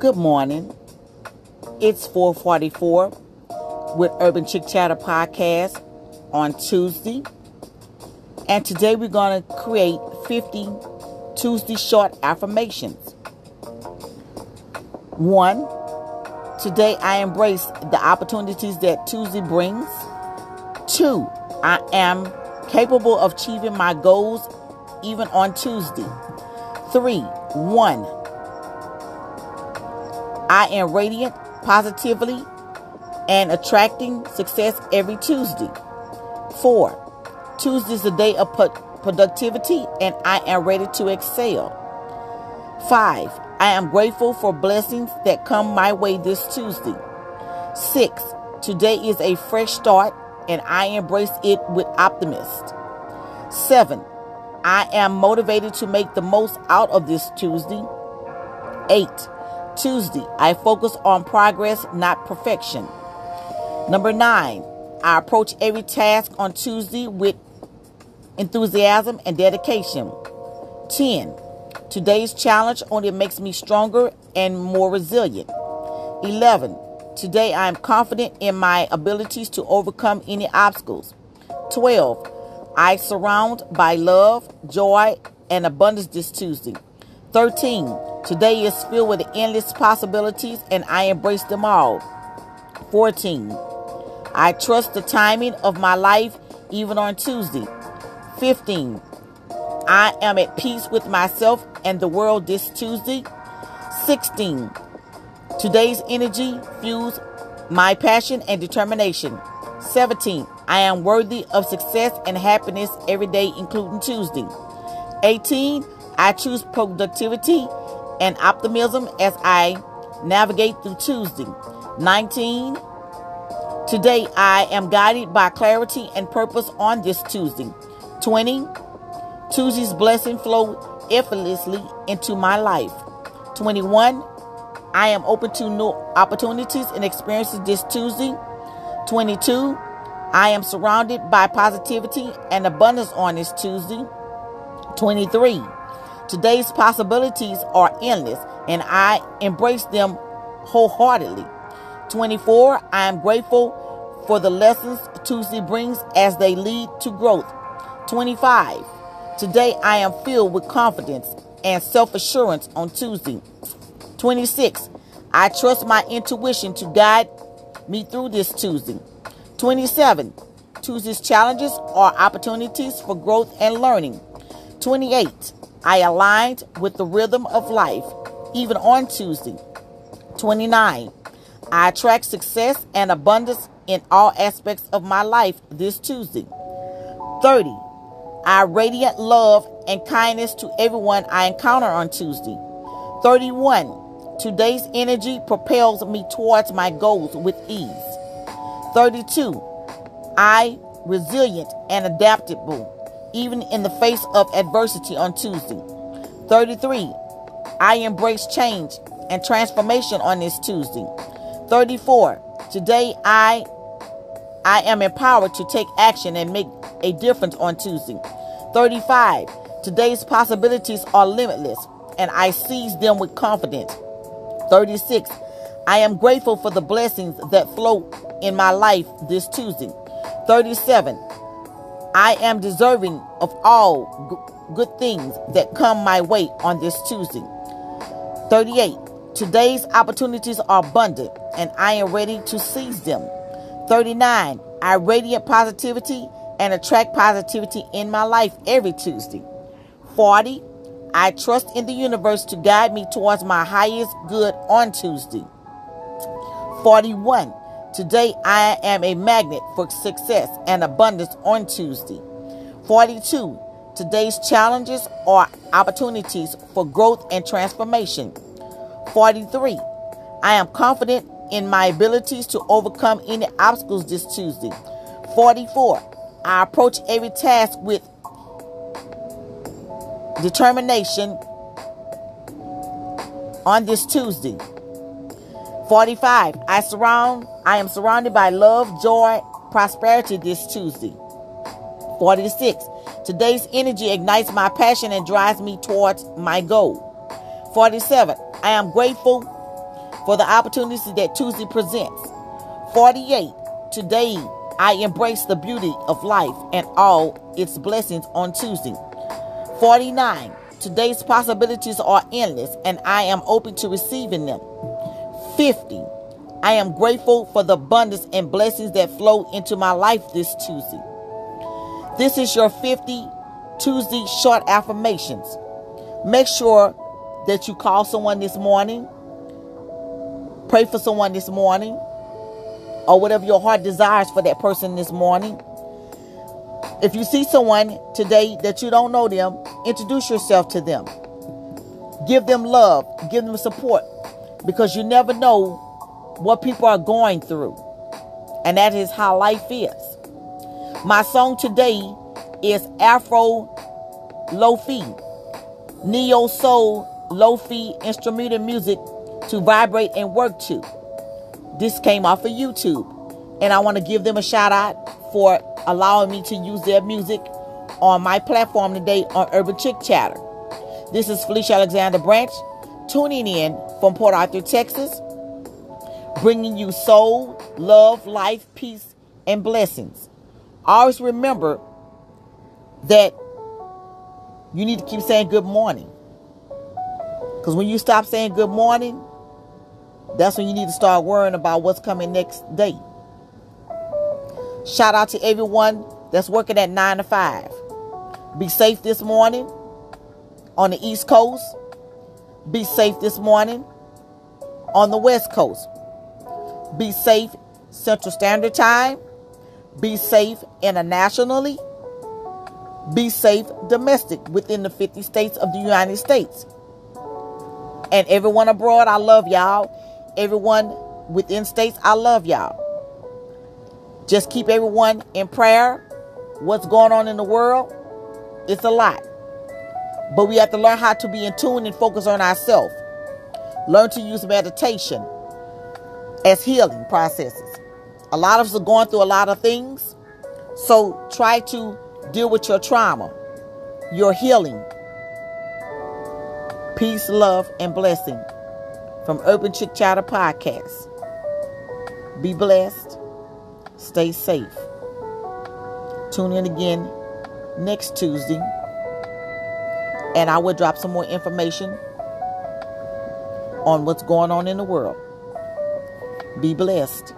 Good morning. It's 444 with Urban Chick Chatter Podcast on Tuesday. And today we're going to create 50 Tuesday short affirmations. One, today I embrace the opportunities that Tuesday brings. Two, I am capable of achieving my goals even on Tuesday. Three, one, I am radiant positively and attracting success every Tuesday. Four, Tuesday is the day of productivity and I am ready to excel. Five, I am grateful for blessings that come my way this Tuesday. Six, today is a fresh start and I embrace it with optimism. Seven, I am motivated to make the most out of this Tuesday. Eight, Tuesday, I focus on progress, not perfection. Number nine, I approach every task on Tuesday with enthusiasm and dedication. 10. Today's challenge only makes me stronger and more resilient. 11. Today I am confident in my abilities to overcome any obstacles. 12. I surround by love, joy, and abundance this Tuesday. 13. Today is filled with endless possibilities and I embrace them all. 14. I trust the timing of my life even on Tuesday. 15. I am at peace with myself and the world this Tuesday. 16. Today's energy fuels my passion and determination. 17. I am worthy of success and happiness every day, including Tuesday. 18. I choose productivity and optimism as I navigate through Tuesday. 19. Today I am guided by clarity and purpose on this Tuesday. 20. Tuesday's blessing flow effortlessly into my life. 21. I am open to new opportunities and experiences this Tuesday. 22. I am surrounded by positivity and abundance on this Tuesday. 23. Today's possibilities are endless and I embrace them wholeheartedly. 24. I am grateful for the lessons Tuesday brings as they lead to growth. 25. Today I am filled with confidence and self assurance on Tuesday. 26. I trust my intuition to guide me through this Tuesday. 27. Tuesday's challenges are opportunities for growth and learning. 28. I aligned with the rhythm of life, even on Tuesday. 29. I attract success and abundance in all aspects of my life this Tuesday. 30. I radiant love and kindness to everyone I encounter on Tuesday. 31. Today's energy propels me towards my goals with ease. 32. I resilient and adaptable even in the face of adversity on Tuesday. 33. I embrace change and transformation on this Tuesday. 34. Today I I am empowered to take action and make a difference on Tuesday. 35. Today's possibilities are limitless and I seize them with confidence. 36. I am grateful for the blessings that flow in my life this Tuesday. 37. I am deserving of all g- good things that come my way on this Tuesday. 38. Today's opportunities are abundant and I am ready to seize them. 39. I radiate positivity and attract positivity in my life every Tuesday. 40. I trust in the universe to guide me towards my highest good on Tuesday. 41. Today I am a magnet for success and abundance on Tuesday. 42. Today's challenges are opportunities for growth and transformation. 43. I am confident in my abilities to overcome any obstacles this Tuesday. 44. I approach every task with determination on this Tuesday. 45. I surround I am surrounded by love, joy, prosperity this Tuesday. 46. Today's energy ignites my passion and drives me towards my goal. 47. I am grateful for the opportunities that Tuesday presents. 48. Today, I embrace the beauty of life and all its blessings on Tuesday. 49. Today's possibilities are endless and I am open to receiving them. 50. I am grateful for the abundance and blessings that flow into my life this Tuesday. This is your 50 Tuesday short affirmations. Make sure that you call someone this morning, pray for someone this morning, or whatever your heart desires for that person this morning. If you see someone today that you don't know them, introduce yourself to them. Give them love, give them support, because you never know what people are going through. And that is how life is. My song today is Afro Lofi, Neo Soul Lofi instrumental music to vibrate and work to. This came off of YouTube. And I want to give them a shout out for allowing me to use their music on my platform today on Urban Chick Chatter. This is Felicia Alexander Branch tuning in from Port Arthur, Texas, bringing you soul, love, life, peace, and blessings. Always remember that you need to keep saying good morning. Because when you stop saying good morning, that's when you need to start worrying about what's coming next day. Shout out to everyone that's working at 9 to 5. Be safe this morning on the East Coast. Be safe this morning on the West Coast. Be safe Central Standard Time. Be safe internationally. Be safe domestic within the 50 states of the United States. And everyone abroad, I love y'all. Everyone within states, I love y'all. Just keep everyone in prayer. What's going on in the world? It's a lot. But we have to learn how to be in tune and focus on ourselves. Learn to use meditation as healing processes. A lot of us are going through a lot of things. So try to deal with your trauma, your healing. Peace, love, and blessing from Urban Chick Chatter Podcast. Be blessed. Stay safe. Tune in again next Tuesday. And I will drop some more information on what's going on in the world. Be blessed.